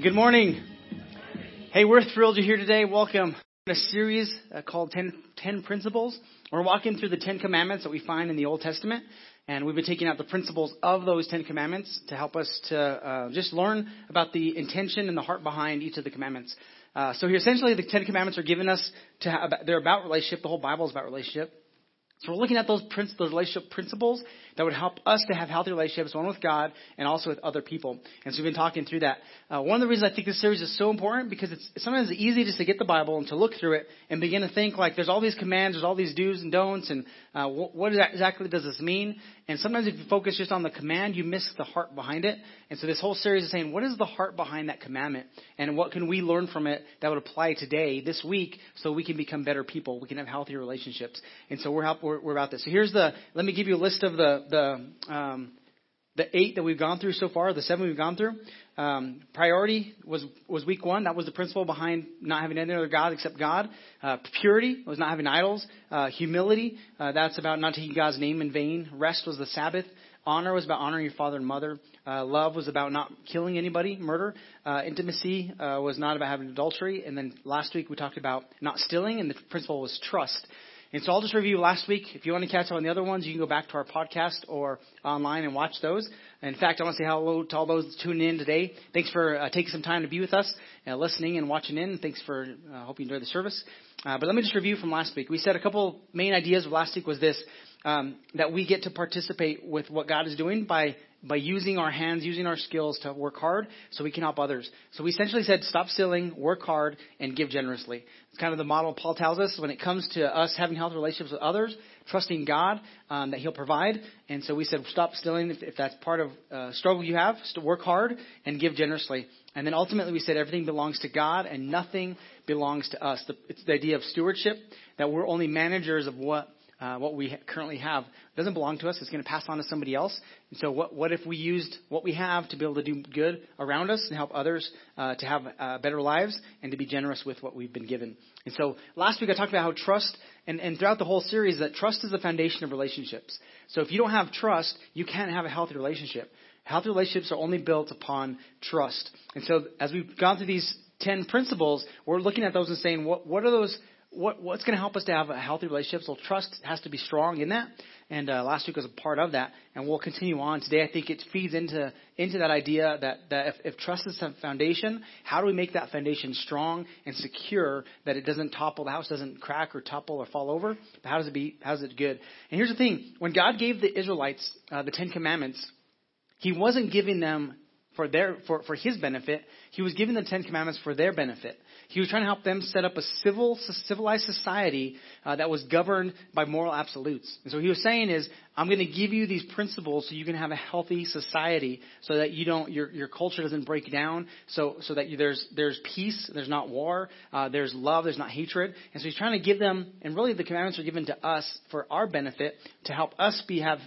Good morning. Hey, we're thrilled you're here today. Welcome. A series uh, called 10, 10 Principles. We're walking through the Ten Commandments that we find in the Old Testament, and we've been taking out the principles of those Ten Commandments to help us to uh, just learn about the intention and the heart behind each of the commandments. Uh, so here, essentially, the Ten Commandments are given us to have, they're about relationship. The whole Bible is about relationship. So we're looking at those, those relationship principles that would help us to have healthy relationships, one with God and also with other people. And so we've been talking through that. Uh, one of the reasons I think this series is so important because it's sometimes easy just to get the Bible and to look through it and begin to think like there's all these commands, there's all these do's and don'ts, and uh, what, what exactly does this mean? And sometimes if you focus just on the command, you miss the heart behind it. And so this whole series is saying, what is the heart behind that commandment? And what can we learn from it that would apply today, this week, so we can become better people? We can have healthier relationships. And so we're, help, we're, we're about this. So here's the, let me give you a list of the, the, um, the eight that we've gone through so far, the seven we've gone through. Um, priority was was week one. That was the principle behind not having any other god except God. Uh, purity was not having idols. Uh, humility uh, that's about not taking God's name in vain. Rest was the Sabbath. Honor was about honoring your father and mother. Uh, love was about not killing anybody, murder. Uh, intimacy uh, was not about having adultery. And then last week we talked about not stealing, and the principle was trust. And so I'll just review last week. If you want to catch up on the other ones, you can go back to our podcast or online and watch those. In fact, I want to say hello to all those tuning in today. Thanks for uh, taking some time to be with us, uh, listening and watching in. Thanks for, uh, hope you enjoyed the service. Uh, but let me just review from last week. We said a couple main ideas of last week was this, um, that we get to participate with what God is doing by by using our hands, using our skills to work hard so we can help others. So we essentially said stop stealing, work hard, and give generously. It's kind of the model Paul tells us when it comes to us having healthy relationships with others, trusting God um, that He'll provide. And so we said stop stealing if, if that's part of uh, struggle you have, to work hard and give generously. And then ultimately we said everything belongs to God and nothing belongs to us. The, it's the idea of stewardship that we're only managers of what uh, what we currently have doesn't belong to us. It's going to pass on to somebody else. And so, what, what if we used what we have to be able to do good around us and help others uh, to have uh, better lives and to be generous with what we've been given? And so, last week I talked about how trust, and, and throughout the whole series, that trust is the foundation of relationships. So, if you don't have trust, you can't have a healthy relationship. Healthy relationships are only built upon trust. And so, as we've gone through these 10 principles, we're looking at those and saying, what, what are those what, what's going to help us to have a healthy relationship? So trust has to be strong in that. And uh, last week was a part of that, and we'll continue on today. I think it feeds into into that idea that, that if, if trust is the foundation, how do we make that foundation strong and secure that it doesn't topple, the house doesn't crack or topple or fall over? But how does it be? How is it good? And here's the thing: when God gave the Israelites uh, the Ten Commandments, He wasn't giving them for their for, for His benefit. He was giving the Ten Commandments for their benefit. He was trying to help them set up a civil, civilized society uh, that was governed by moral absolutes. And so he was saying is, I'm going to give you these principles so you can have a healthy society, so that you don't, your your culture doesn't break down, so so that you, there's there's peace, there's not war, uh, there's love, there's not hatred. And so he's trying to give them, and really the commandments are given to us for our benefit to help us be have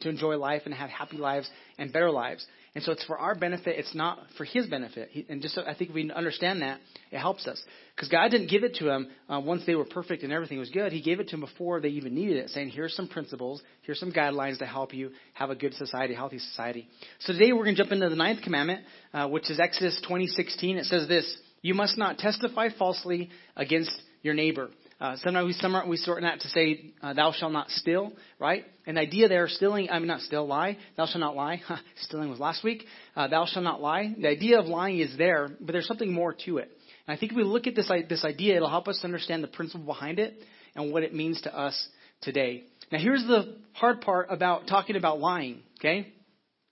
to enjoy life and have happy lives and better lives. And so it's for our benefit. It's not for His benefit. He, and just so I think we understand that, it helps us. Because God didn't give it to them uh, once they were perfect and everything was good. He gave it to them before they even needed it, saying, "Here's some principles. Here's some guidelines to help you have a good society, healthy society." So today we're going to jump into the ninth commandment, uh, which is Exodus 20:16. It says this: "You must not testify falsely against your neighbor." Uh, sometimes we, some, we shorten that to say, uh, thou shalt not steal, right? And the idea there, stealing, I mean, not steal, lie. Thou shalt not lie. Stealing was last week. Uh, thou shalt not lie. The idea of lying is there, but there's something more to it. And I think if we look at this, this idea, it'll help us understand the principle behind it and what it means to us today. Now, here's the hard part about talking about lying, okay?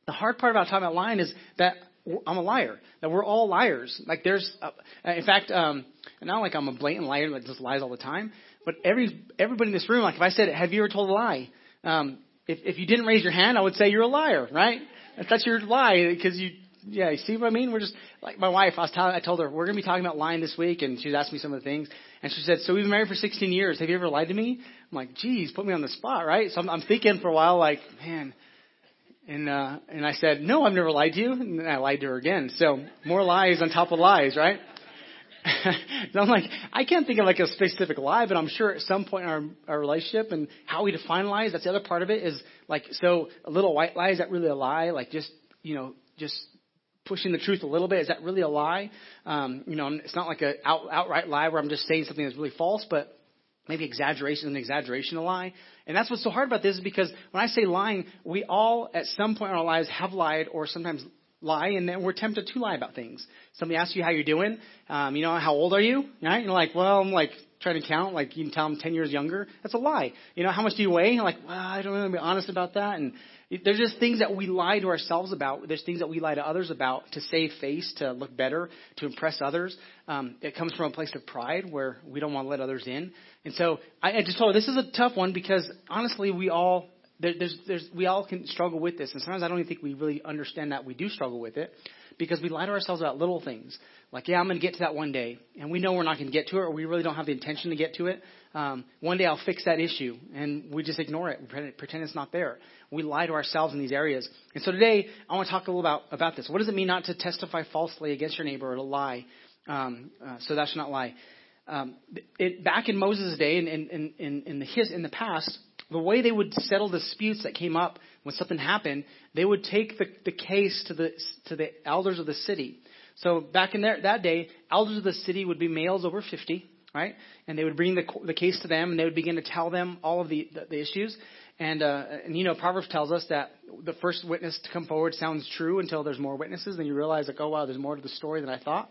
The hard part about talking about lying is that I'm a liar. That we're all liars. Like there's, uh, in fact, um, not like I'm a blatant liar that just lies all the time, but every everybody in this room, like if I said, "Have you ever told a lie?" Um, if if you didn't raise your hand, I would say you're a liar, right? If that's your lie, because you, yeah, you see what I mean? We're just like my wife. I was telling, I told her we're gonna be talking about lying this week, and she was asking me some of the things, and she said, "So we've been married for 16 years. Have you ever lied to me?" I'm like, "Geez, put me on the spot, right?" So I'm, I'm thinking for a while, like, man and uh, and I said, no, I've never lied to you. And then I lied to her again. So more lies on top of lies, right? and I'm like, I can't think of like a specific lie, but I'm sure at some point in our, our relationship and how we define lies, that's the other part of it is like, so a little white lie, is that really a lie? Like just, you know, just pushing the truth a little bit? Is that really a lie? Um, you know, it's not like a out, outright lie where I'm just saying something that's really false, but maybe exaggeration an exaggeration a lie. And that's what's so hard about this is because when I say lying, we all at some point in our lives have lied or sometimes lie, and then we're tempted to lie about things. Somebody asks you how you're doing, um, you know, how old are you? Right? You're like, well, I'm like trying to count, like you can tell them 10 years younger. That's a lie. You know, how much do you weigh? Like, well, I don't know, be honest about that. And there's just things that we lie to ourselves about. There's things that we lie to others about to save face, to look better, to impress others. Um, it comes from a place of pride where we don't want to let others in. And so I, I just told her this is a tough one because honestly, we all there, there's, there's, we all can struggle with this, and sometimes I don't even think we really understand that we do struggle with it because we lie to ourselves about little things. Like, yeah, I'm going to get to that one day, and we know we're not going to get to it, or we really don't have the intention to get to it. Um, one day I'll fix that issue, and we just ignore it, pretend, it's not there. We lie to ourselves in these areas. And so today I want to talk a little about about this. What does it mean not to testify falsely against your neighbor or to lie? Um, uh, so that should not lie. Um, it, back in Moses' day, in, in, in, in the his, in the past, the way they would settle disputes that came up when something happened, they would take the, the case to the to the elders of the city. So back in there, that day, elders of the city would be males over 50, right? And they would bring the, the case to them, and they would begin to tell them all of the, the, the issues. And, uh, and you know, Proverbs tells us that the first witness to come forward sounds true until there's more witnesses. Then you realize, like, oh wow, there's more to the story than I thought.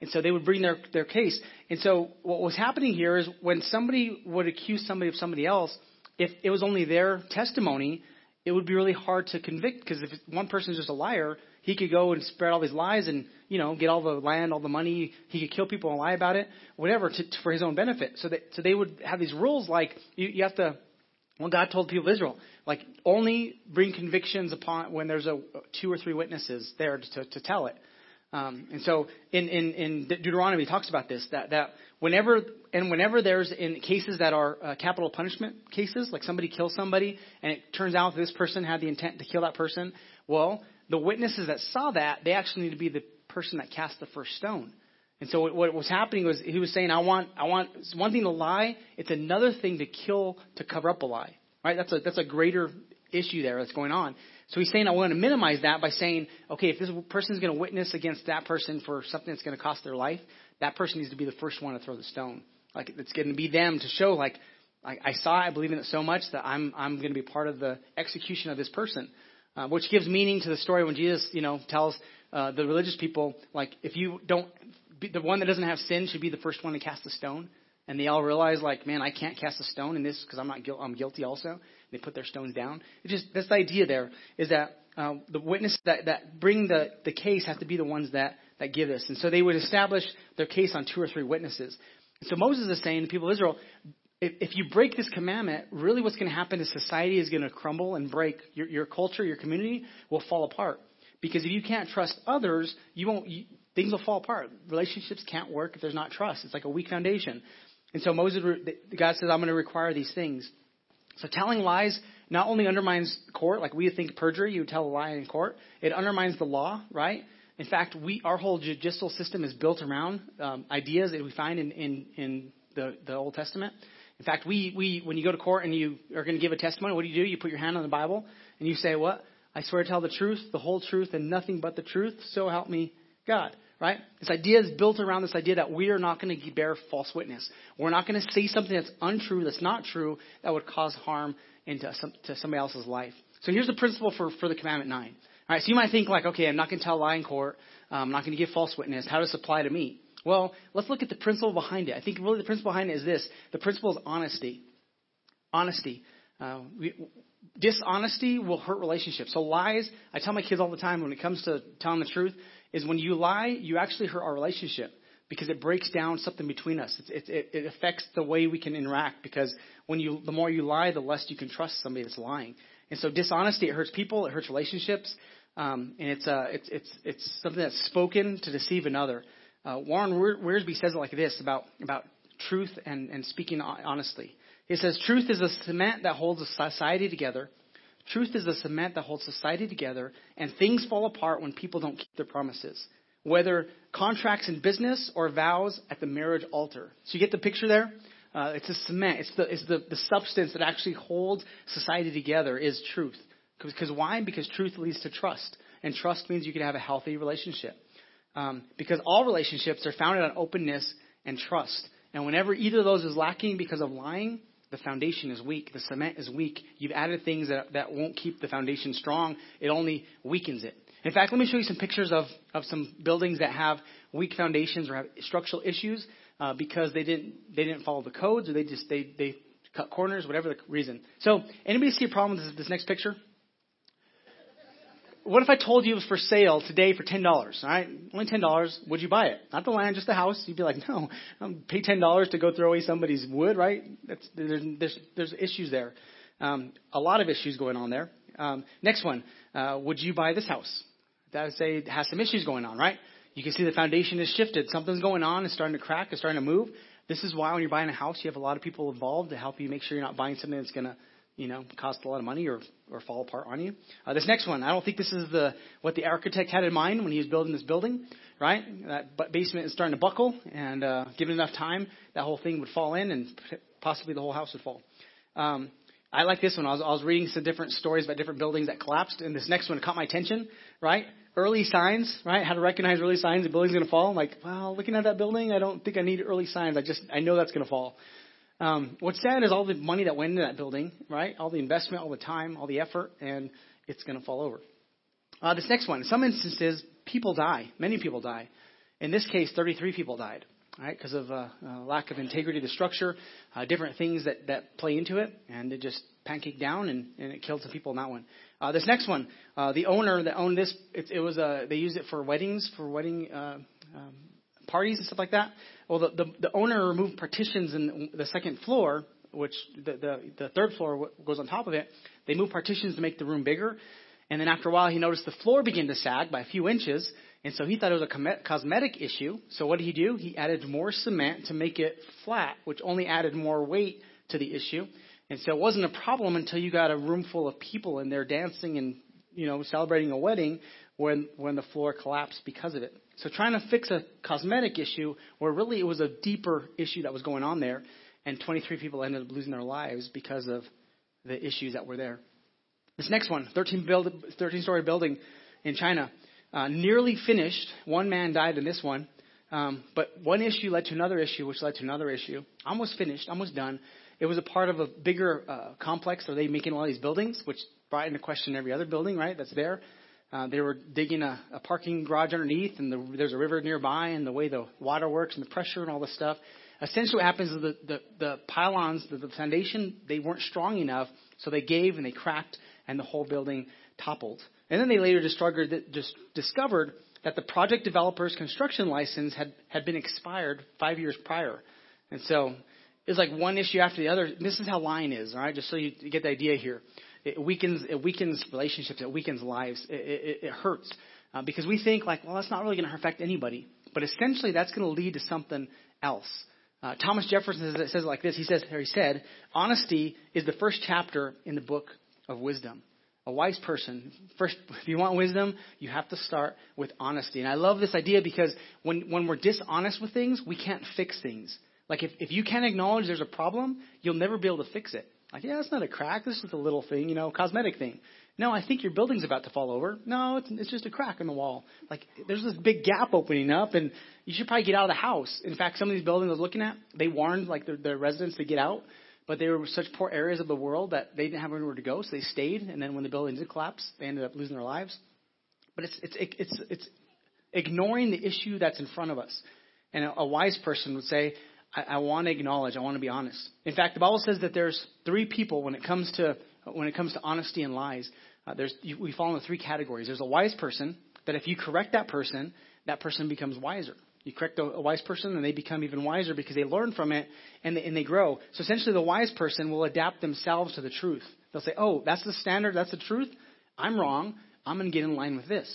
And so they would bring their, their case. And so what was happening here is when somebody would accuse somebody of somebody else, if it was only their testimony, it would be really hard to convict because if one person is just a liar, he could go and spread all these lies and you know get all the land, all the money. He could kill people and lie about it, whatever, to, for his own benefit. So that so they would have these rules like you, you have to. Well, God told people of Israel, like only bring convictions upon when there's a two or three witnesses there to, to tell it. Um, and so in, in, in Deuteronomy, talks about this that, that whenever and whenever there's in cases that are uh, capital punishment cases, like somebody kills somebody and it turns out this person had the intent to kill that person, well, the witnesses that saw that they actually need to be the person that cast the first stone. And so what was happening was he was saying, I want, I want, it's one thing to lie, it's another thing to kill to cover up a lie. Right? That's a that's a greater issue there that's going on. So he's saying, I want to minimize that by saying, okay, if this person is going to witness against that person for something that's going to cost their life, that person needs to be the first one to throw the stone. Like it's going to be them to show, like, I, I saw, I believe in it so much that I'm I'm going to be part of the execution of this person, uh, which gives meaning to the story when Jesus, you know, tells uh, the religious people, like, if you don't, be, the one that doesn't have sin should be the first one to cast the stone. And they all realize, like, man, I can't cast a stone in this because I'm not I'm guilty also. They put their stones down. It's just the idea there is that uh, the witnesses that, that bring the, the case have to be the ones that, that give this. And so they would establish their case on two or three witnesses. So Moses is saying to the people of Israel, if, if you break this commandment, really what's going to happen is society is going to crumble and break. Your, your culture, your community will fall apart. Because if you can't trust others, you won't. You, things will fall apart. Relationships can't work if there's not trust. It's like a weak foundation. And so Moses, God says, I'm going to require these things. So telling lies not only undermines court, like we think perjury, you tell a lie in court, it undermines the law, right? In fact, we our whole judicial system is built around um, ideas that we find in, in, in the, the Old Testament. In fact, we, we when you go to court and you are going to give a testimony, what do you do? You put your hand on the Bible and you say, "What? I swear to tell the truth, the whole truth, and nothing but the truth. So help me God." Right? This idea is built around this idea that we are not going to bear false witness. We're not going to say something that's untrue, that's not true, that would cause harm into some, to somebody else's life. So here's the principle for, for the commandment nine. All right, so you might think like, okay, I'm not going to tell a lie in court. Um, I'm not going to give false witness. How does this apply to me? Well, let's look at the principle behind it. I think really the principle behind it is this. The principle is honesty. Honesty. Uh, we, dishonesty will hurt relationships. So lies, I tell my kids all the time when it comes to telling the truth, is when you lie, you actually hurt our relationship because it breaks down something between us. It, it, it affects the way we can interact because when you, the more you lie, the less you can trust somebody that's lying. And so dishonesty, it hurts people, it hurts relationships, um, and it's, uh, it's, it's, it's something that's spoken to deceive another. Uh, Warren Wiersbe says it like this about, about truth and, and speaking honestly. He says, Truth is a cement that holds a society together. Truth is a cement that holds society together, and things fall apart when people don't keep their promises whether contracts in business or vows at the marriage altar. So you get the picture there? Uh, it's a cement. It's the, it's the, the substance that actually holds society together is truth. Because why? Because truth leads to trust. and trust means you can have a healthy relationship. Um, because all relationships are founded on openness and trust. And whenever either of those is lacking because of lying, the foundation is weak. The cement is weak. You've added things that, that won't keep the foundation strong. It only weakens it. In fact, let me show you some pictures of, of some buildings that have weak foundations or have structural issues uh, because they didn't they didn't follow the codes or they just they they cut corners, whatever the reason. So, anybody see a problem with this, this next picture? What if I told you it was for sale today for ten dollars? All right, only ten dollars. Would you buy it? Not the land, just the house. You'd be like, no, I'm pay ten dollars to go throw away somebody's wood, right? That's there's there's, there's issues there. Um, a lot of issues going on there. Um, next one, uh, would you buy this house? That would say it has some issues going on, right? You can see the foundation is shifted. Something's going on. It's starting to crack. It's starting to move. This is why when you're buying a house, you have a lot of people involved to help you make sure you're not buying something that's going to, you know, cost a lot of money or or fall apart on you. Uh, this next one, I don't think this is the what the architect had in mind when he was building this building, right? That basement is starting to buckle, and uh, given enough time, that whole thing would fall in, and possibly the whole house would fall. Um, I like this one. I was, I was reading some different stories about different buildings that collapsed, and this next one caught my attention, right? Early signs, right? How to recognize early signs the building's going to fall. I'm like, well, looking at that building, I don't think I need early signs. I just, I know that's going to fall. Um, what's sad is all the money that went into that building, right? All the investment, all the time, all the effort, and it's going to fall over. Uh, this next one, in some instances, people die. Many people die. In this case, 33 people died, right? Because of uh, uh, lack of integrity the structure, uh, different things that, that play into it, and it just pancaked down and, and it killed some people in that one. Uh, this next one, uh, the owner that owned this, it, it was uh, they used it for weddings, for wedding uh, um, parties and stuff like that. Well, the, the, the owner removed partitions in the second floor, which the, the, the third floor goes on top of it. They moved partitions to make the room bigger. And then after a while, he noticed the floor began to sag by a few inches. And so he thought it was a cosmetic issue. So what did he do? He added more cement to make it flat, which only added more weight to the issue. And so it wasn't a problem until you got a room full of people and they're dancing and, you know, celebrating a wedding when, when the floor collapsed because of it. So trying to fix a cosmetic issue where really it was a deeper issue that was going on there, and 23 people ended up losing their lives because of the issues that were there. This next one, 13, build, 13 story building in China, uh, nearly finished. One man died in this one. Um, but one issue led to another issue, which led to another issue. Almost finished, almost done. It was a part of a bigger uh, complex. Are they making all these buildings, which brought into question every other building, right? That's there. Uh, they were digging a, a parking garage underneath, and the, there's a river nearby, and the way the water works and the pressure and all this stuff. Essentially, what happens is the, the, the pylons, the, the foundation, they weren't strong enough, so they gave and they cracked, and the whole building toppled. And then they later just discovered that the project developer's construction license had, had been expired five years prior. And so it was like one issue after the other. This is how lying is, all right? Just so you, get the idea here. It weakens, it weakens relationships. It weakens lives. It, it, it hurts uh, because we think like, well, that's not really going to affect anybody. But essentially, that's going to lead to something else. Uh, Thomas Jefferson says, says it like this. He says, or he said, honesty is the first chapter in the book of wisdom. A wise person, first, if you want wisdom, you have to start with honesty. And I love this idea because when, when we're dishonest with things, we can't fix things. Like if, if you can't acknowledge there's a problem, you'll never be able to fix it. Like, yeah, it's not a crack. This is a little thing, you know, cosmetic thing. No, I think your building's about to fall over. No, it's, it's just a crack in the wall. Like, there's this big gap opening up, and you should probably get out of the house. In fact, some of these buildings I was looking at, they warned like their, their residents to get out, but they were such poor areas of the world that they didn't have anywhere to go, so they stayed. And then when the building did collapse, they ended up losing their lives. But it's it's it's it's ignoring the issue that's in front of us. And a, a wise person would say, I, I want to acknowledge. I want to be honest. In fact, the Bible says that there's three people when it comes to when it comes to honesty and lies. Uh, there's we fall into three categories. There's a wise person that if you correct that person, that person becomes wiser. You correct a, a wise person, and they become even wiser because they learn from it and they, and they grow. So essentially, the wise person will adapt themselves to the truth. They'll say, "Oh, that's the standard. That's the truth. I'm wrong. I'm going to get in line with this."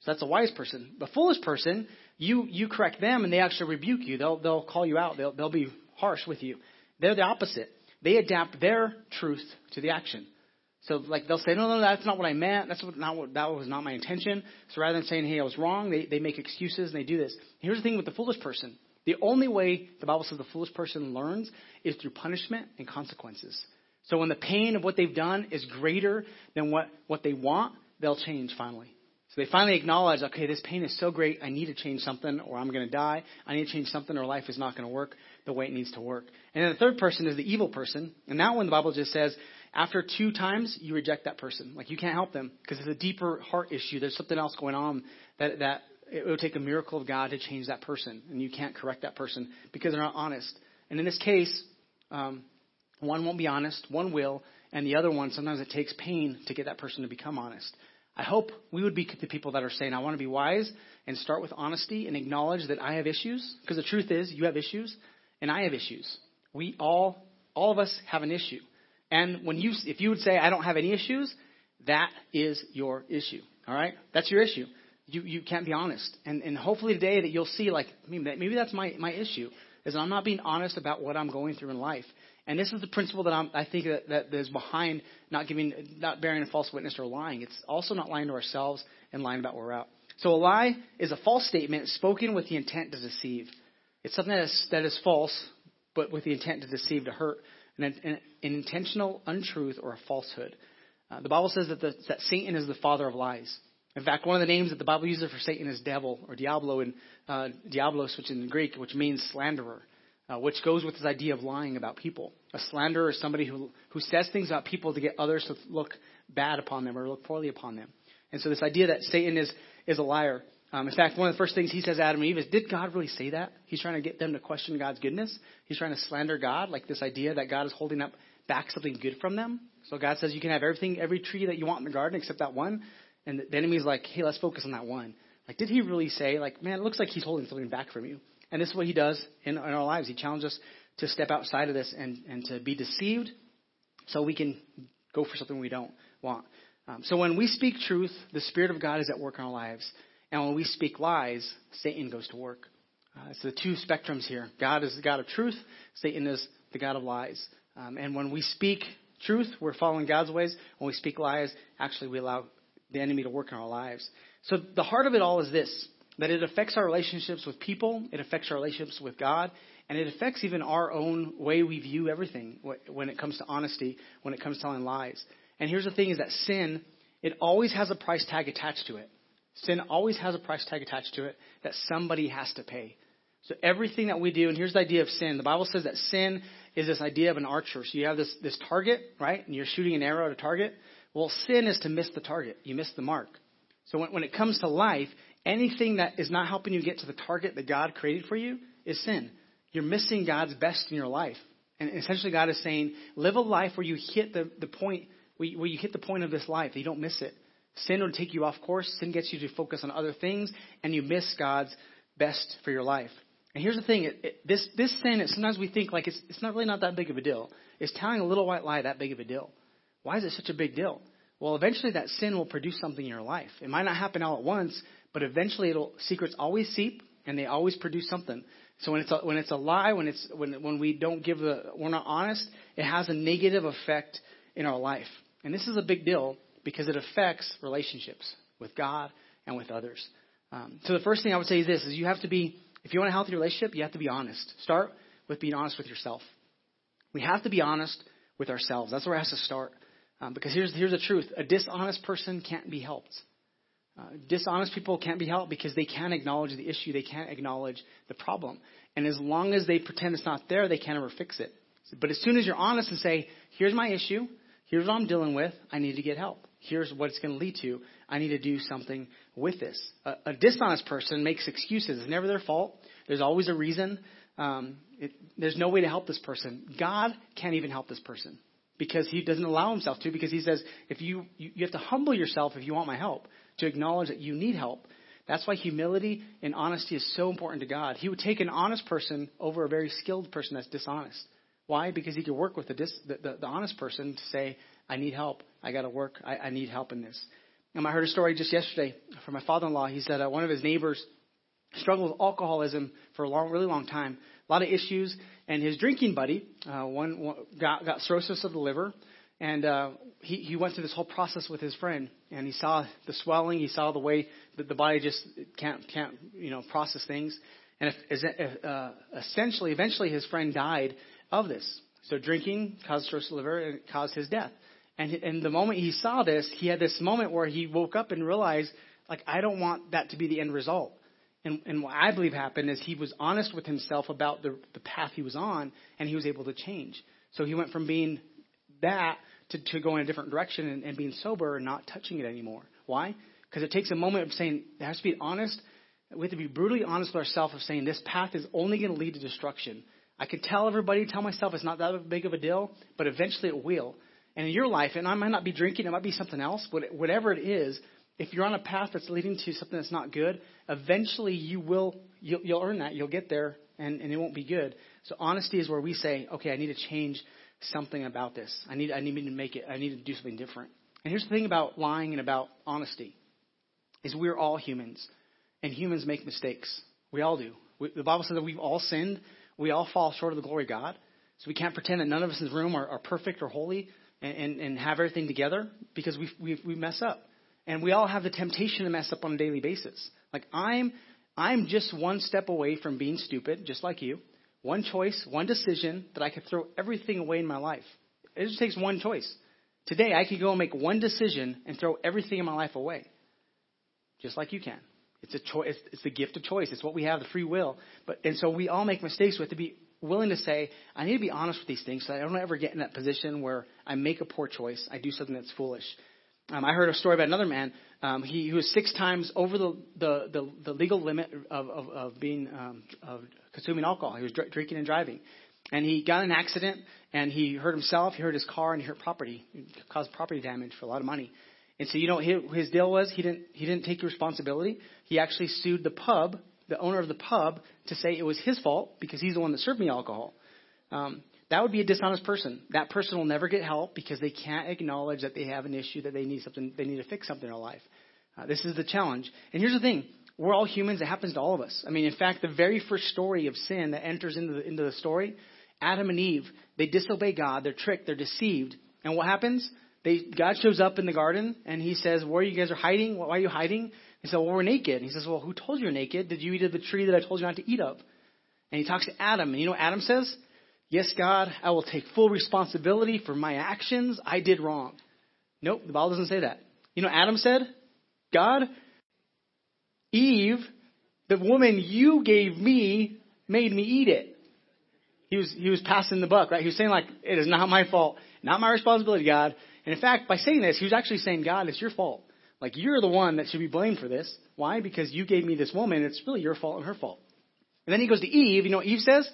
So that's a wise person. The foolish person you you correct them and they actually rebuke you. They'll they'll call you out. They'll they'll be harsh with you. They're the opposite. They adapt their truth to the action. So like they'll say, no, no, that's not what I meant. That's what, not what that was not my intention. So rather than saying, hey, I was wrong, they they make excuses and they do this. Here's the thing with the foolish person. The only way the Bible says the foolish person learns is through punishment and consequences. So when the pain of what they've done is greater than what, what they want, they'll change finally. So they finally acknowledge, okay, this pain is so great, I need to change something or I'm going to die. I need to change something or life is not going to work the way it needs to work. And then the third person is the evil person. And that one, the Bible just says, after two times, you reject that person. Like you can't help them because it's a deeper heart issue. There's something else going on that, that it would take a miracle of God to change that person. And you can't correct that person because they're not honest. And in this case, um, one won't be honest, one will, and the other one, sometimes it takes pain to get that person to become honest. I hope we would be the people that are saying, I want to be wise and start with honesty and acknowledge that I have issues. Because the truth is, you have issues and I have issues. We all, all of us have an issue. And when you, if you would say, I don't have any issues, that is your issue. All right? That's your issue. You, you can't be honest. And, and hopefully today that you'll see, like, maybe that's my, my issue, is I'm not being honest about what I'm going through in life. And this is the principle that I'm, I think that, that is behind not giving, not bearing a false witness or lying. It's also not lying to ourselves and lying about where we're at. So a lie is a false statement spoken with the intent to deceive. It's something that is, that is false, but with the intent to deceive, to hurt, an, an, an intentional untruth or a falsehood. Uh, the Bible says that, the, that Satan is the father of lies. In fact, one of the names that the Bible uses for Satan is devil or diablo in uh, diablos, which in Greek, which means slanderer uh, which goes with this idea of lying about people. A slanderer is somebody who, who says things about people to get others to look bad upon them or look poorly upon them. And so this idea that Satan is, is a liar. Um, in fact, one of the first things he says to Adam and Eve is, did God really say that? He's trying to get them to question God's goodness. He's trying to slander God, like this idea that God is holding up back something good from them. So God says you can have everything, every tree that you want in the garden except that one. And the enemy's like, hey, let's focus on that one. Like, did he really say, like, man, it looks like he's holding something back from you. And this is what he does in, in our lives. He challenges us to step outside of this and, and to be deceived so we can go for something we don't want. Um, so when we speak truth, the Spirit of God is at work in our lives. And when we speak lies, Satan goes to work. Uh, it's the two spectrums here. God is the God of truth, Satan is the God of lies. Um, and when we speak truth, we're following God's ways. When we speak lies, actually we allow the enemy to work in our lives. So the heart of it all is this that it affects our relationships with people, it affects our relationships with God, and it affects even our own way we view everything when it comes to honesty, when it comes to telling lies. And here's the thing is that sin, it always has a price tag attached to it. Sin always has a price tag attached to it that somebody has to pay. So everything that we do, and here's the idea of sin. The Bible says that sin is this idea of an archer. So you have this, this target, right? And you're shooting an arrow at a target. Well, sin is to miss the target. You miss the mark. So when, when it comes to life, anything that is not helping you get to the target that God created for you is sin. You're missing God's best in your life. And essentially, God is saying, live a life where you hit the, the point, where you, hit the point of this life, you don't miss it. Sin will take you off course. Sin gets you to focus on other things, and you miss God's best for your life. And here's the thing: it, it, this this sin, it, sometimes we think like it's it's not really not that big of a deal. Is telling a little white lie that big of a deal? Why is it such a big deal? Well, eventually that sin will produce something in your life. It might not happen all at once, but eventually it'll secrets always seep and they always produce something. So when it's a, when it's a lie, when it's when when we don't give the we're not honest, it has a negative effect in our life. And this is a big deal because it affects relationships with God and with others. Um, so the first thing I would say is this: is you have to be if you want a healthy relationship, you have to be honest. Start with being honest with yourself. We have to be honest with ourselves. That's where it has to start. Um, because here's here's the truth: a dishonest person can't be helped. Uh, dishonest people can't be helped because they can't acknowledge the issue. They can't acknowledge the problem. And as long as they pretend it's not there, they can't ever fix it. But as soon as you're honest and say, here's my issue, here's what I'm dealing with, I need to get help. Here's what it's going to lead to. I need to do something with this. A, a dishonest person makes excuses. It's never their fault. There's always a reason. Um, it, there's no way to help this person. God can't even help this person because he doesn't allow himself to because he says if you, you you have to humble yourself if you want my help to acknowledge that you need help. That's why humility and honesty is so important to God. He would take an honest person over a very skilled person that's dishonest. Why? Because he could work with the, dis, the, the, the honest person to say, I need help. I got to work. I, I need help in this. And I heard a story just yesterday from my father-in-law. He said uh, one of his neighbors struggled with alcoholism for a long, really long time, a lot of issues, and his drinking buddy uh, one, one got, got cirrhosis of the liver, and uh, he, he went through this whole process with his friend, and he saw the swelling, he saw the way that the body just can't can't you know process things, and if, uh, essentially, eventually, his friend died of this. So drinking caused cirrhosis liver, and caused his death. And and the moment he saw this, he had this moment where he woke up and realized Like, I don't want that to be the end result. And, and what I believe happened is he was honest with himself about the, the path he was on, and he was able to change. So he went from being that to, to going a different direction and, and being sober and not touching it anymore. Why? Because it takes a moment of saying, there has to be honest. We have to be brutally honest with ourselves of saying, this path is only going to lead to destruction. I could tell everybody, tell myself it's not that big of a deal, but eventually it will. And in your life, and I might not be drinking, it might be something else, but whatever it is, if you're on a path that's leading to something that's not good, eventually you will you'll, you'll earn that. You'll get there, and, and it won't be good. So honesty is where we say, okay, I need to change something about this. I need I need to make it. I need to do something different. And here's the thing about lying and about honesty, is we're all humans, and humans make mistakes. We all do. We, the Bible says that we've all sinned. We all fall short of the glory of God. So we can't pretend that none of us in this room are, are perfect or holy and, and, and have everything together because we, we, we mess up. And we all have the temptation to mess up on a daily basis. Like I'm, I'm just one step away from being stupid, just like you. One choice, one decision that I could throw everything away in my life. It just takes one choice. Today, I could go and make one decision and throw everything in my life away, just like you can. It's a choice. It's the gift of choice. It's what we have, the free will. But and so we all make mistakes. We have to be willing to say, I need to be honest with these things, so I don't ever get in that position where I make a poor choice. I do something that's foolish. Um, I heard a story about another man. Um, he, he was six times over the the, the, the legal limit of of, of being um, of consuming alcohol. He was dr- drinking and driving, and he got in an accident. And he hurt himself. He hurt his car, and he hurt property, he caused property damage for a lot of money. And so you know his, his deal was he didn't he didn't take responsibility. He actually sued the pub, the owner of the pub, to say it was his fault because he's the one that served me alcohol. Um, that would be a dishonest person. That person will never get help because they can't acknowledge that they have an issue that they need something, they need to fix something in their life. Uh, this is the challenge. And here's the thing: we're all humans. It happens to all of us. I mean, in fact, the very first story of sin that enters into the, into the story, Adam and Eve, they disobey God. They're tricked. They're deceived. And what happens? They, God shows up in the garden and he says, "Where you guys are hiding? Why are you hiding?" He said, "Well, we're naked." He says, "Well, who told you you're naked? Did you eat of the tree that I told you not to eat of?" And he talks to Adam, and you know what Adam says? Yes, God, I will take full responsibility for my actions. I did wrong. Nope, the Bible doesn't say that. You know, Adam said, God, Eve, the woman you gave me, made me eat it. He was, he was passing the buck, right? He was saying, like, it is not my fault, not my responsibility, God. And in fact, by saying this, he was actually saying, God, it's your fault. Like, you're the one that should be blamed for this. Why? Because you gave me this woman. It's really your fault and her fault. And then he goes to Eve. You know what Eve says?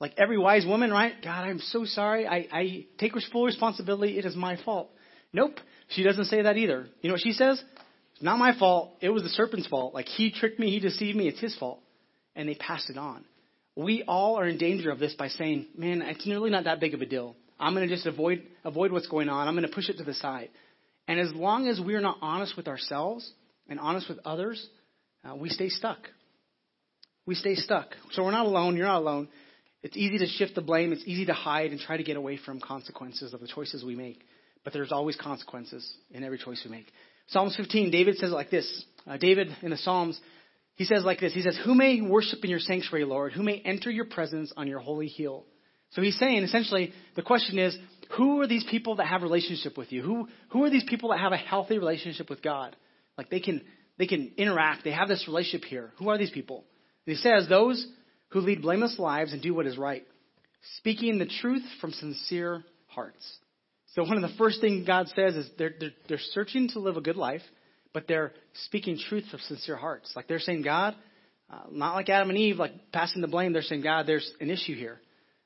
Like every wise woman, right? God, I'm so sorry. I, I take full responsibility. It is my fault. Nope. She doesn't say that either. You know what she says? It's not my fault. It was the serpent's fault. Like he tricked me. He deceived me. It's his fault. And they passed it on. We all are in danger of this by saying, man, it's really not that big of a deal. I'm going to just avoid, avoid what's going on. I'm going to push it to the side. And as long as we're not honest with ourselves and honest with others, uh, we stay stuck. We stay stuck. So we're not alone. You're not alone. It's easy to shift the blame. It's easy to hide and try to get away from consequences of the choices we make. But there's always consequences in every choice we make. Psalms 15, David says it like this. Uh, David in the Psalms, he says like this. He says, Who may worship in your sanctuary, Lord? Who may enter your presence on your holy hill? So he's saying essentially the question is, who are these people that have relationship with you? Who who are these people that have a healthy relationship with God? Like they can they can interact. They have this relationship here. Who are these people? And he says those who lead blameless lives and do what is right, speaking the truth from sincere hearts. So one of the first things God says is they're, they're, they're searching to live a good life, but they're speaking truth from sincere hearts. Like they're saying, God, uh, not like Adam and Eve, like passing the blame. They're saying, God, there's an issue here.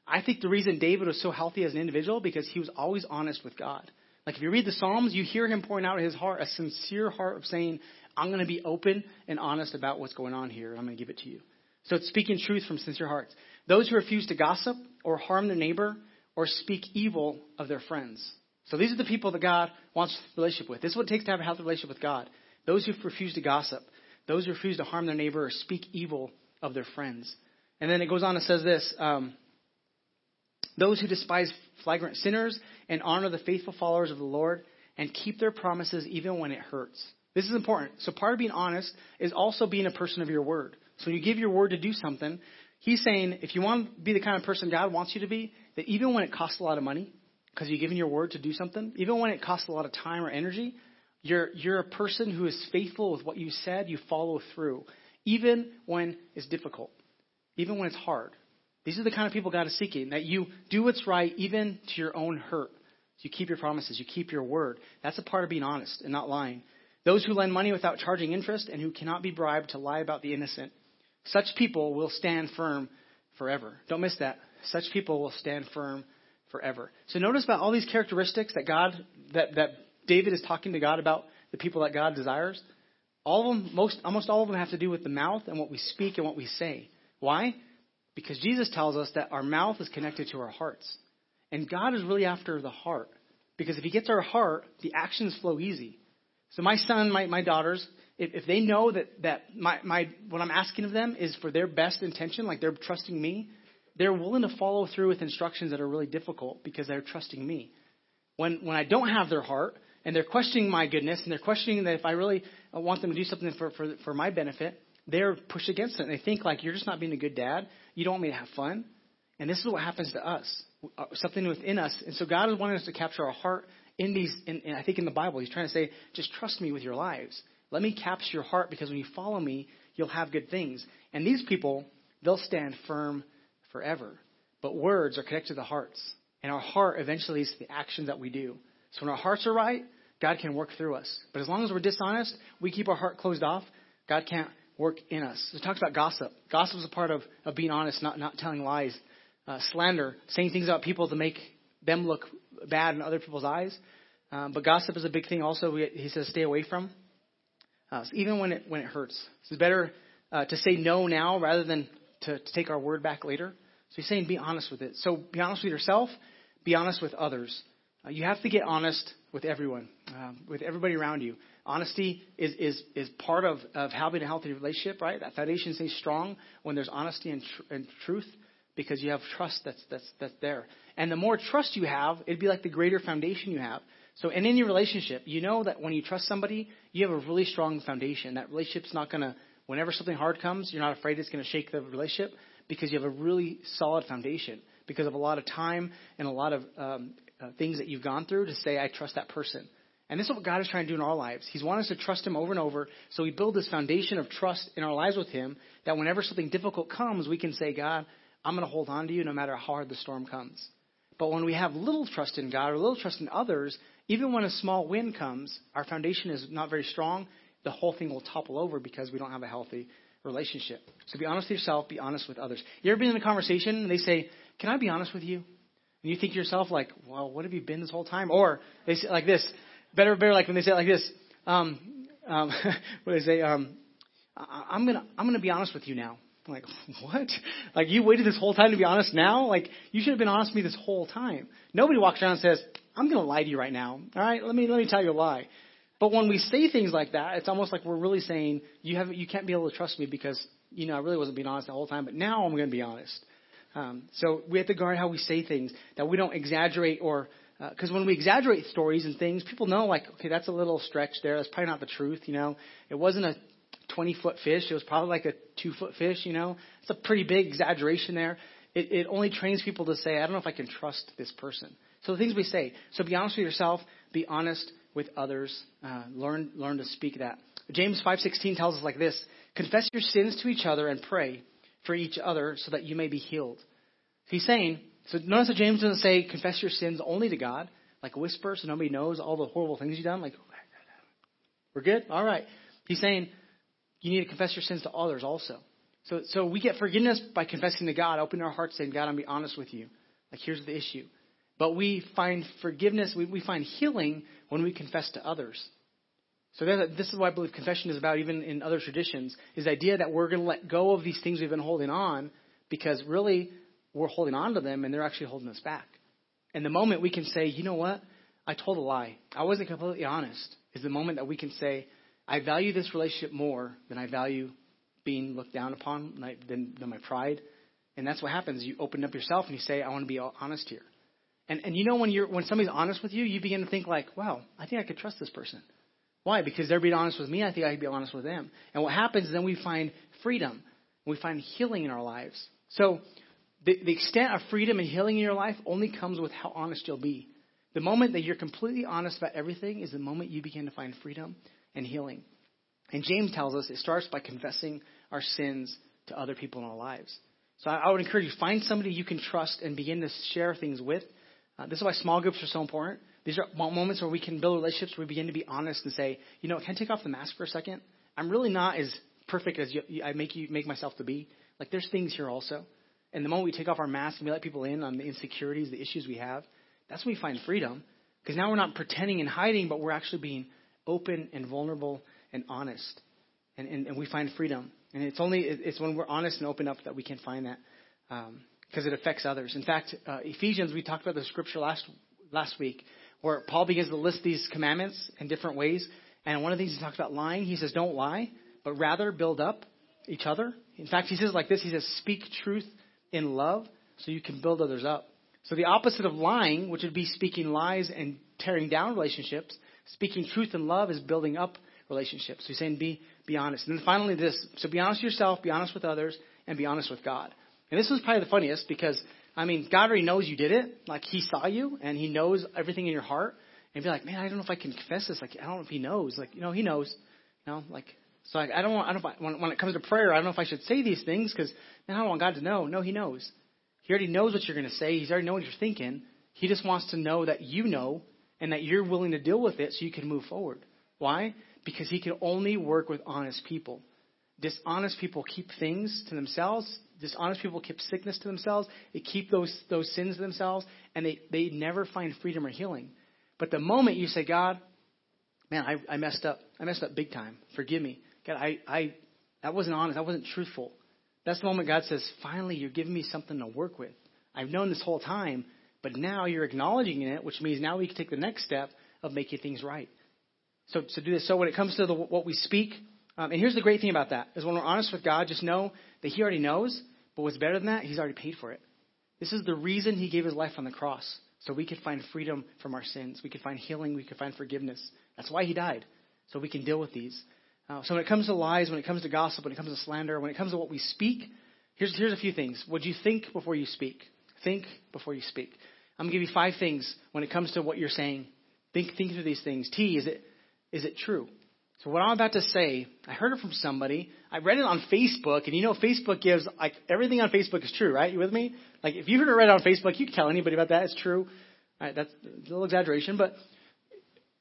I think the reason David was so healthy as an individual because he was always honest with God. Like if you read the Psalms, you hear him pouring out his heart, a sincere heart of saying, I'm going to be open and honest about what's going on here, I'm going to give it to you. So it's speaking truth from sincere hearts. Those who refuse to gossip or harm their neighbor or speak evil of their friends. So these are the people that God wants a relationship with. This is what it takes to have a healthy relationship with God. Those who refuse to gossip, those who refuse to harm their neighbor or speak evil of their friends. And then it goes on and says this um, those who despise flagrant sinners and honor the faithful followers of the Lord and keep their promises even when it hurts. This is important. So part of being honest is also being a person of your word. So when you give your word to do something, he's saying if you want to be the kind of person God wants you to be, that even when it costs a lot of money, because you're giving your word to do something, even when it costs a lot of time or energy, You're, you're a person who is faithful with what you said, you follow through, even when it's difficult, even when it's hard. These are the kind of people God is seeking, that you do what's right even to your own hurt. You keep your promises, you keep your word. That's a part of being honest and not lying. Those who lend money without charging interest and who cannot be bribed to lie about the innocent. Such people will stand firm forever. Don't miss that. Such people will stand firm forever. So notice about all these characteristics that God, that, that David is talking to God about, the people that God desires. All of them, most, almost all of them have to do with the mouth and what we speak and what we say. Why? Because Jesus tells us that our mouth is connected to our hearts. And God is really after the heart. Because if He gets our heart, the actions flow easy. So my son, my, my daughters, if, if they know that, that my, my, what I'm asking of them is for their best intention, like they're trusting me, they're willing to follow through with instructions that are really difficult because they're trusting me. When, when I don't have their heart and they're questioning my goodness and they're questioning that if I really want them to do something for, for, for my benefit, they're pushed against it. And they think like, you're just not being a good dad. You don't want me to have fun. And this is what happens to us. Uh, something within us. And so God is wanting us to capture our heart in these, in, I think in the Bible, He's trying to say, just trust me with your lives. Let me capture your heart because when you follow me, you'll have good things. And these people, they'll stand firm forever. But words are connected to the hearts. And our heart eventually is the actions that we do. So when our hearts are right, God can work through us. But as long as we're dishonest, we keep our heart closed off, God can't work in us. It talks about gossip. Gossip is a part of, of being honest, not, not telling lies. Uh, slander, saying things about people to make them look bad in other people's eyes. Um, but gossip is a big thing also, we, he says, stay away from. Uh, so even when it, when it hurts. It's better uh, to say no now rather than to, to take our word back later. So he's saying be honest with it. So be honest with yourself, be honest with others. Uh, you have to get honest with everyone, um, with everybody around you. Honesty is, is, is part of, of having a healthy relationship, right? That foundation stays strong when there's honesty and, tr- and truth because you have trust that's, that's, that's there. And the more trust you have, it'd be like the greater foundation you have. So, in any relationship, you know that when you trust somebody, you have a really strong foundation. That relationship's not going to, whenever something hard comes, you're not afraid it's going to shake the relationship because you have a really solid foundation because of a lot of time and a lot of um, uh, things that you've gone through to say, I trust that person. And this is what God is trying to do in our lives. He's wanting us to trust Him over and over. So we build this foundation of trust in our lives with Him that whenever something difficult comes, we can say, God, I'm going to hold on to you no matter how hard the storm comes. But when we have little trust in God or little trust in others, even when a small wind comes, our foundation is not very strong, the whole thing will topple over because we don't have a healthy relationship. So be honest with yourself, be honest with others. You ever been in a conversation and they say, Can I be honest with you? And you think to yourself, like, well, what have you been this whole time? Or they say like this, better, better like when they say it like this, um, um, what they say, um, I, am gonna, I'm gonna be honest with you now. I'm like, what? Like you waited this whole time to be honest now? Like you should have been honest with me this whole time. Nobody walks around and says, I'm gonna lie to you right now. All right, let me, let me tell you a lie. But when we say things like that, it's almost like we're really saying, you have, you can't be able to trust me because, you know, I really wasn't being honest the whole time, but now I'm going to be honest. Um, so we have to guard how we say things, that we don't exaggerate or, because uh, when we exaggerate stories and things, people know like, okay, that's a little stretch there. That's probably not the truth. You know, it wasn't a 20 foot fish. It was probably like a two foot fish. You know, it's a pretty big exaggeration there. It, it only trains people to say, I don't know if I can trust this person. So the things we say. So be honest with yourself. Be honest with others. Uh, learn learn to speak that. James 5:16 tells us like this: Confess your sins to each other and pray for each other so that you may be healed. He's saying, so notice that James doesn't say confess your sins only to God, like whisper so nobody knows all the horrible things you've done. Like, we're good? All right. He's saying you need to confess your sins to others also. So, so we get forgiveness by confessing to God, opening our hearts, saying, God, I'm be honest with you. Like, here's the issue. But we find forgiveness, we, we find healing when we confess to others. So this is what I believe confession is about, even in other traditions, is the idea that we're going to let go of these things we've been holding on because really we're holding on to them and they're actually holding us back. And the moment we can say, you know what? I told a lie. I wasn't completely honest. Is the moment that we can say, I value this relationship more than I value being looked down upon, than, than my pride. And that's what happens. You open up yourself and you say, I want to be honest here. And, and you know when you're when somebody's honest with you, you begin to think like, wow, I think I could trust this person. Why? Because they're being honest with me. I think I can be honest with them. And what happens is then we find freedom. We find healing in our lives. So the, the extent of freedom and healing in your life only comes with how honest you'll be. The moment that you're completely honest about everything is the moment you begin to find freedom and healing. And James tells us it starts by confessing our sins to other people in our lives. So I, I would encourage you find somebody you can trust and begin to share things with. Uh, this is why small groups are so important. These are moments where we can build relationships where we begin to be honest and say, you know, can I take off the mask for a second? I'm really not as perfect as you, I make you make myself to be. Like there's things here also. And the moment we take off our mask and we let people in on the insecurities, the issues we have, that's when we find freedom. Because now we're not pretending and hiding, but we're actually being open and vulnerable and honest. And, and, and we find freedom. And it's only it's when we're honest and open up that we can find that because it affects others. In fact, uh, Ephesians, we talked about the scripture last last week where Paul begins to list these commandments in different ways. And one of the things he talks about lying, he says, don't lie, but rather build up each other. In fact, he says like this, he says, speak truth in love so you can build others up. So the opposite of lying, which would be speaking lies and tearing down relationships, speaking truth in love is building up relationships. So he's saying be be honest. And then finally this. So be honest with yourself, be honest with others, and be honest with God. And this was probably the funniest because I mean, God already knows you did it. Like He saw you and He knows everything in your heart. And be like, man, I don't know if I can confess this. Like, I don't know if He knows. Like, you know, He knows. You know, like, so I, I don't want. I don't know if I, when, when it comes to prayer, I don't know if I should say these things because man, I don't want God to know. No, He knows. He already knows what you're going to say. He's already knows what you're thinking. He just wants to know that you know and that you're willing to deal with it so you can move forward. Why? Because He can only work with honest people. Dishonest people keep things to themselves. Dishonest people keep sickness to themselves. They keep those, those sins to themselves, and they, they never find freedom or healing. But the moment you say, God, man, I, I messed up. I messed up big time. Forgive me. God, I, I, that wasn't honest. That wasn't truthful. That's the moment God says, finally, you're giving me something to work with. I've known this whole time, but now you're acknowledging it, which means now we can take the next step of making things right. So, so do this. So when it comes to the, what we speak, um, and here's the great thing about that is when we're honest with God, just know that He already knows. But what's better than that, He's already paid for it. This is the reason He gave His life on the cross, so we could find freedom from our sins, we could find healing, we could find forgiveness. That's why He died, so we can deal with these. Uh, so when it comes to lies, when it comes to gossip, when it comes to slander, when it comes to what we speak, here's here's a few things. Would you think before you speak? Think before you speak. I'm gonna give you five things when it comes to what you're saying. Think think through these things. T is it is it true? So what I'm about to say, I heard it from somebody. I read it on Facebook, and you know Facebook gives like everything on Facebook is true, right? You with me? Like if you heard it read on Facebook, you can tell anybody about that. It's true. All right, that's a little exaggeration, but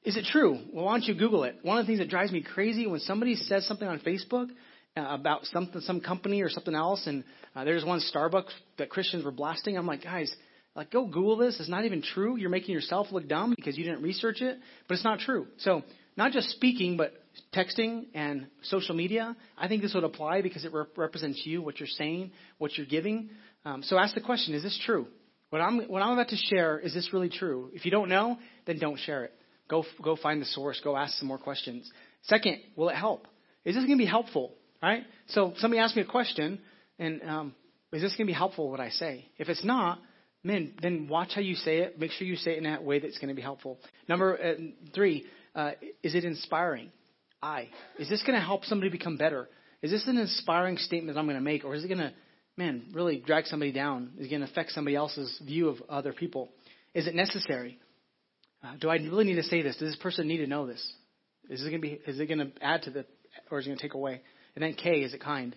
is it true? Well, why don't you Google it? One of the things that drives me crazy when somebody says something on Facebook uh, about something, some company or something else, and uh, there's one Starbucks that Christians were blasting. I'm like, guys, like go Google this. It's not even true. You're making yourself look dumb because you didn't research it, but it's not true. So not just speaking, but texting and social media, I think this would apply because it rep- represents you, what you're saying, what you're giving. Um, so ask the question: Is this true? What I'm what I'm about to share is this really true? If you don't know, then don't share it. Go go find the source. Go ask some more questions. Second, will it help? Is this going to be helpful? Right? So somebody asked me a question, and um, is this going to be helpful? What I say? If it's not, man, then watch how you say it. Make sure you say it in that way that's going to be helpful. Number uh, three, uh, is it inspiring? I. Is this going to help somebody become better? Is this an inspiring statement I'm going to make, or is it going to, man, really drag somebody down? Is it going to affect somebody else's view of other people? Is it necessary? Uh, do I really need to say this? Does this person need to know this? Is it going to be? Is it going to add to the, or is it going to take away? And then K, is it kind?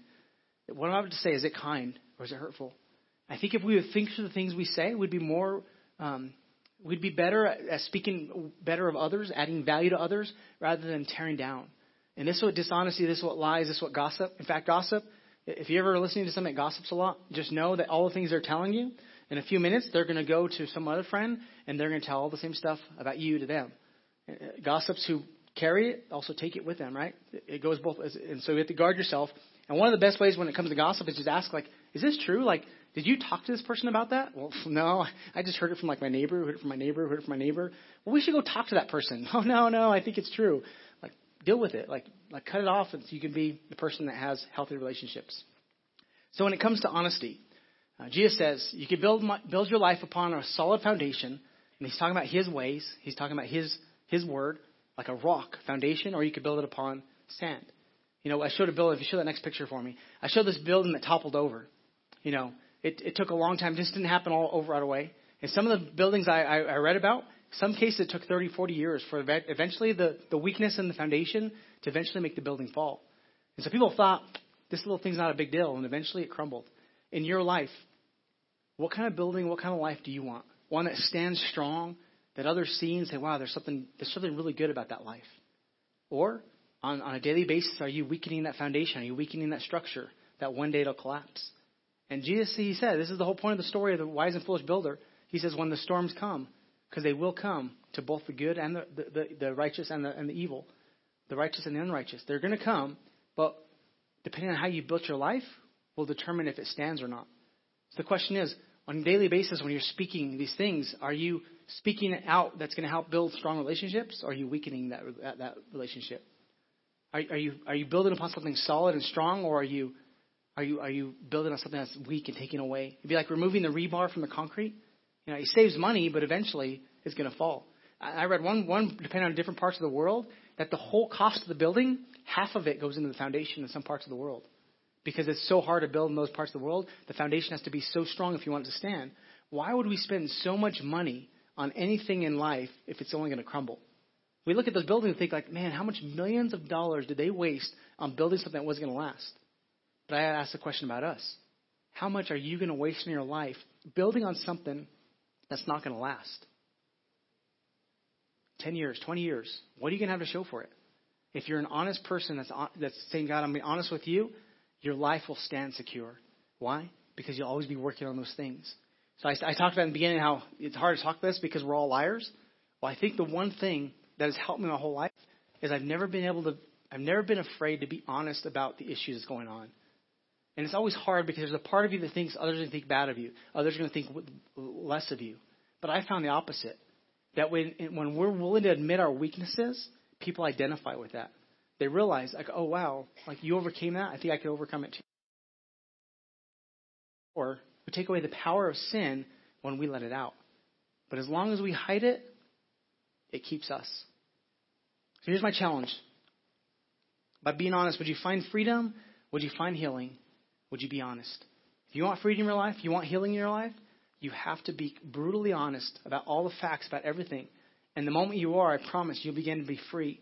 What am I about to say? Is it kind or is it hurtful? I think if we would think through the things we say, we'd be more um, We'd be better at speaking better of others, adding value to others, rather than tearing down. And this is what dishonesty, this is what lies, this is what gossip. In fact, gossip, if you're ever listening to somebody that gossips a lot, just know that all the things they're telling you, in a few minutes, they're going to go to some other friend and they're going to tell all the same stuff about you to them. Uh, gossips who carry it also take it with them, right? It goes both, and so you have to guard yourself. And one of the best ways when it comes to gossip is just ask, like, is this true? Like, did you talk to this person about that? Well, no, I just heard it from like my neighbor, heard it from my neighbor, heard it from my neighbor. Well, we should go talk to that person. Oh no, no, I think it's true. Deal with it. Like like cut it off so you can be the person that has healthy relationships. So when it comes to honesty, uh, Jesus says you can build my, build your life upon a solid foundation, and he's talking about His ways. He's talking about His His word, like a rock foundation, or you could build it upon sand. You know, I showed a building. If you show that next picture for me, I showed this building that toppled over. You know, it, it took a long time. This didn't happen all over right away. And some of the buildings I, I, I read about, Some cases it took 30, 40 years for eventually the, the weakness in the foundation to eventually make the building fall. And so people thought this little thing's not a big deal, and eventually it crumbled. In your life, what kind of building, what kind of life do you want? One that stands strong, that others see and say, wow, there's something, there's something really good about that life. Or on, on a daily basis, are you weakening that foundation? Are you weakening that structure that one day it'll collapse? And Jesus, he said, this is the whole point of the story of the wise and foolish builder. He says, when the storms come, because they will come to both the good and the, the, the, righteous and the, and the evil, the righteous and the unrighteous. They're going to come, but depending on how you built your life, will determine if it stands or not. So the question is, on a daily basis, when you're speaking these things, are you speaking out that's going to help build strong relationships, or are you weakening that uh, that relationship? Are, are you are you building upon something solid and strong, or are you are you are you building on something that's weak and taking away? It'd be like removing the rebar from the concrete. You know, it saves money, but eventually it's going to fall. I read one one depending on different parts of the world that the whole cost of the building, half of it goes into the foundation in some parts of the world because it's so hard to build in those parts of the world. The foundation has to be so strong if you want it to stand. Why would we spend so much money on anything in life if it's only going to crumble? We look at those buildings and think like, man, how much millions of dollars did they waste on building something that wasn't going to last? But I ask the question about us. How much are you going to waste in your life building on something that's not going to last? 10 years, 20 years. What are you going to have to show for it? If you're an honest person that's, that's saying, God, I'm being honest with you, your life will stand secure. Why? Because you'll always be working on those things. So I, I talked about in the beginning how it's hard to talk this because we're all liars. Well, I think the one thing that has helped me my whole life is I've never been able to, I've never been afraid to be honest about the issues going on. And it's always hard because there's a part of you that thinks others are going to think bad of you, others are going to think less of you. But I found the opposite. That when when we're willing to admit our weaknesses, people identify with that. They realize, like, oh wow, like you overcame that. I think I could overcome it too. Or we take away the power of sin when we let it out. But as long as we hide it, it keeps us. So here's my challenge. By being honest, would you find freedom? Would you find healing? Would you be honest? If you want freedom in your life, you want healing in your life, you have to be brutally honest about all the facts about everything. And the moment you are, I promise you'll begin to be free.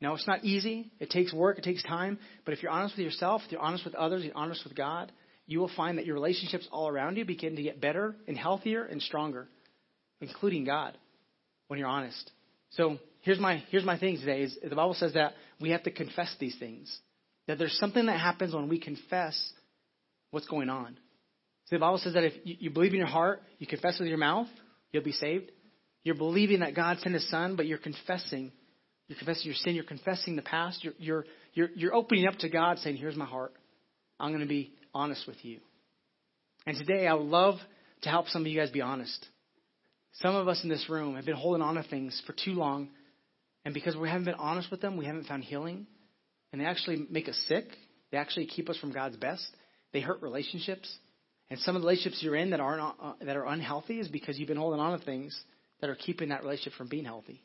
Now, it's not easy. It takes work. It takes time. But if you're honest with yourself, if you're honest with others, you're honest with God, you will find that your relationships all around you begin to get better and healthier and stronger, including God, when you're honest. So here's my here's my thing today is the Bible says that we have to confess these things. That there's something that happens when we confess what's going on. The Bible says that if you believe in your heart, you confess with your mouth, you'll be saved. You're believing that God sent His Son, but you're confessing. You're confessing your sin. You're confessing the past. You're, you're, you're, you're opening up to God, saying, Here's my heart. I'm going to be honest with you. And today, I would love to help some of you guys be honest. Some of us in this room have been holding on to things for too long, and because we haven't been honest with them, we haven't found healing. And they actually make us sick. They actually keep us from God's best. They hurt relationships. And some of the relationships you're in that aren't uh, that are unhealthy is because you've been holding on to things that are keeping that relationship from being healthy.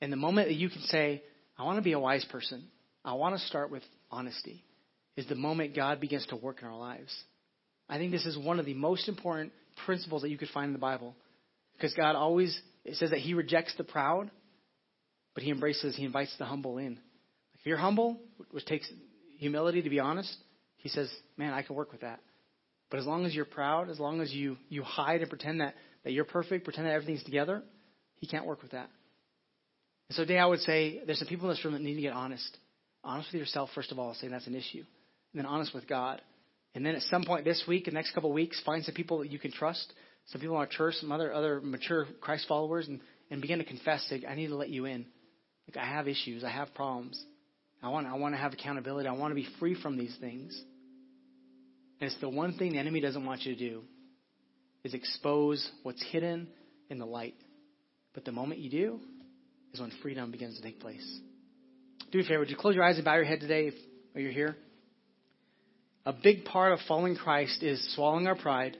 And the moment that you can say, I want to be a wise person, I want to start with honesty, is the moment God begins to work in our lives. I think this is one of the most important principles that you could find in the Bible. Because God always, it says that He rejects the proud, but He embraces, He invites the humble in. If you're humble, which takes humility to be honest, He says, man, I can work with that. But as long as you're proud, as long as you, you hide and pretend that, that you're perfect, pretend that everything's together, he can't work with that. And so today I would say there's some people in this room that need to get honest. Honest with yourself, first of all, saying that's an issue. And then honest with God. And then at some point this week, the next couple of weeks, find some people that you can trust, some people in our church, some other other mature Christ followers, and, and begin to confess, say, I need to let you in. Like I have issues, I have problems. I want I want to have accountability. I want to be free from these things. And it's the one thing the enemy doesn't want you to do is expose what's hidden in the light. But the moment you do is when freedom begins to take place. Do me a favor, would you close your eyes and bow your head today if you're here? A big part of following Christ is swallowing our pride,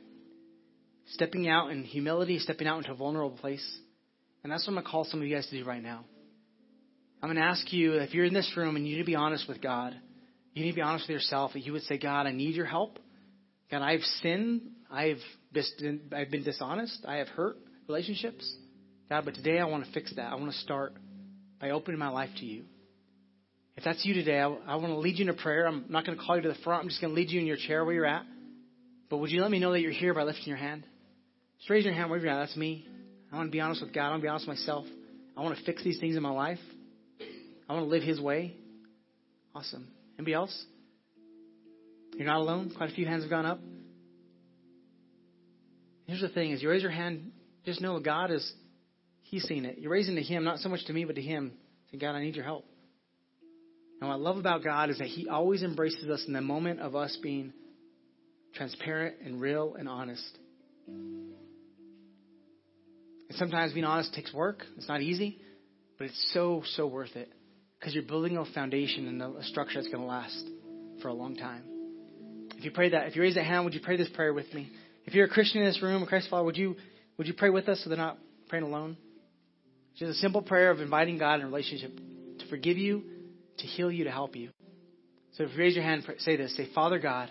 stepping out in humility, stepping out into a vulnerable place. And that's what I'm going to call some of you guys to do right now. I'm going to ask you, if you're in this room and you need to be honest with God, you need to be honest with yourself, that you would say, God, I need your help. God, I've sinned. I've been, I've been dishonest. I have hurt relationships. God, but today I want to fix that. I want to start by opening my life to you. If that's you today, I, I want to lead you in a prayer. I'm not going to call you to the front. I'm just going to lead you in your chair where you're at. But would you let me know that you're here by lifting your hand? Just raise your hand wherever you're at. That's me. I want to be honest with God. I want to be honest with myself. I want to fix these things in my life. I want to live His way. Awesome. Anybody else? You're not alone. Quite a few hands have gone up. Here's the thing: as you raise your hand, just know God is He's seeing it. You're raising to Him, not so much to me, but to Him. Saying, God, I need your help. And what I love about God is that He always embraces us in the moment of us being transparent and real and honest. And sometimes being honest takes work. It's not easy, but it's so, so worth it because you're building a foundation and a structure that's going to last for a long time. If you pray that, if you raise that hand, would you pray this prayer with me? If you're a Christian in this room, a Christ follower, would you would you pray with us so they're not praying alone? It's just a simple prayer of inviting God in a relationship to forgive you, to heal you, to help you. So if you raise your hand, say this. Say, Father God,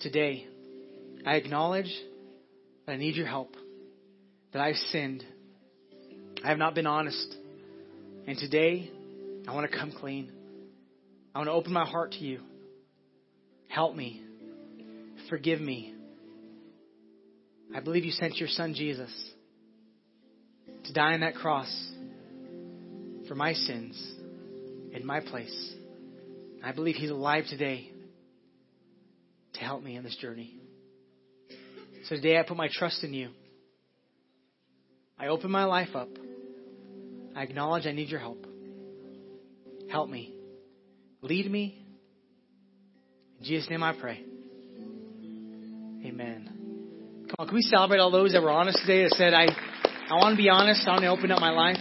today I acknowledge that I need your help, that I've sinned. I have not been honest. And today I want to come clean. I want to open my heart to you. Help me. Forgive me. I believe you sent your son Jesus to die on that cross for my sins in my place. I believe he's alive today to help me in this journey. So today I put my trust in you. I open my life up. I acknowledge I need your help. Help me. Lead me. In Jesus' name I pray. Amen. Come on, can we celebrate all those that were honest today that said, I, I want to be honest, I want to open up my life?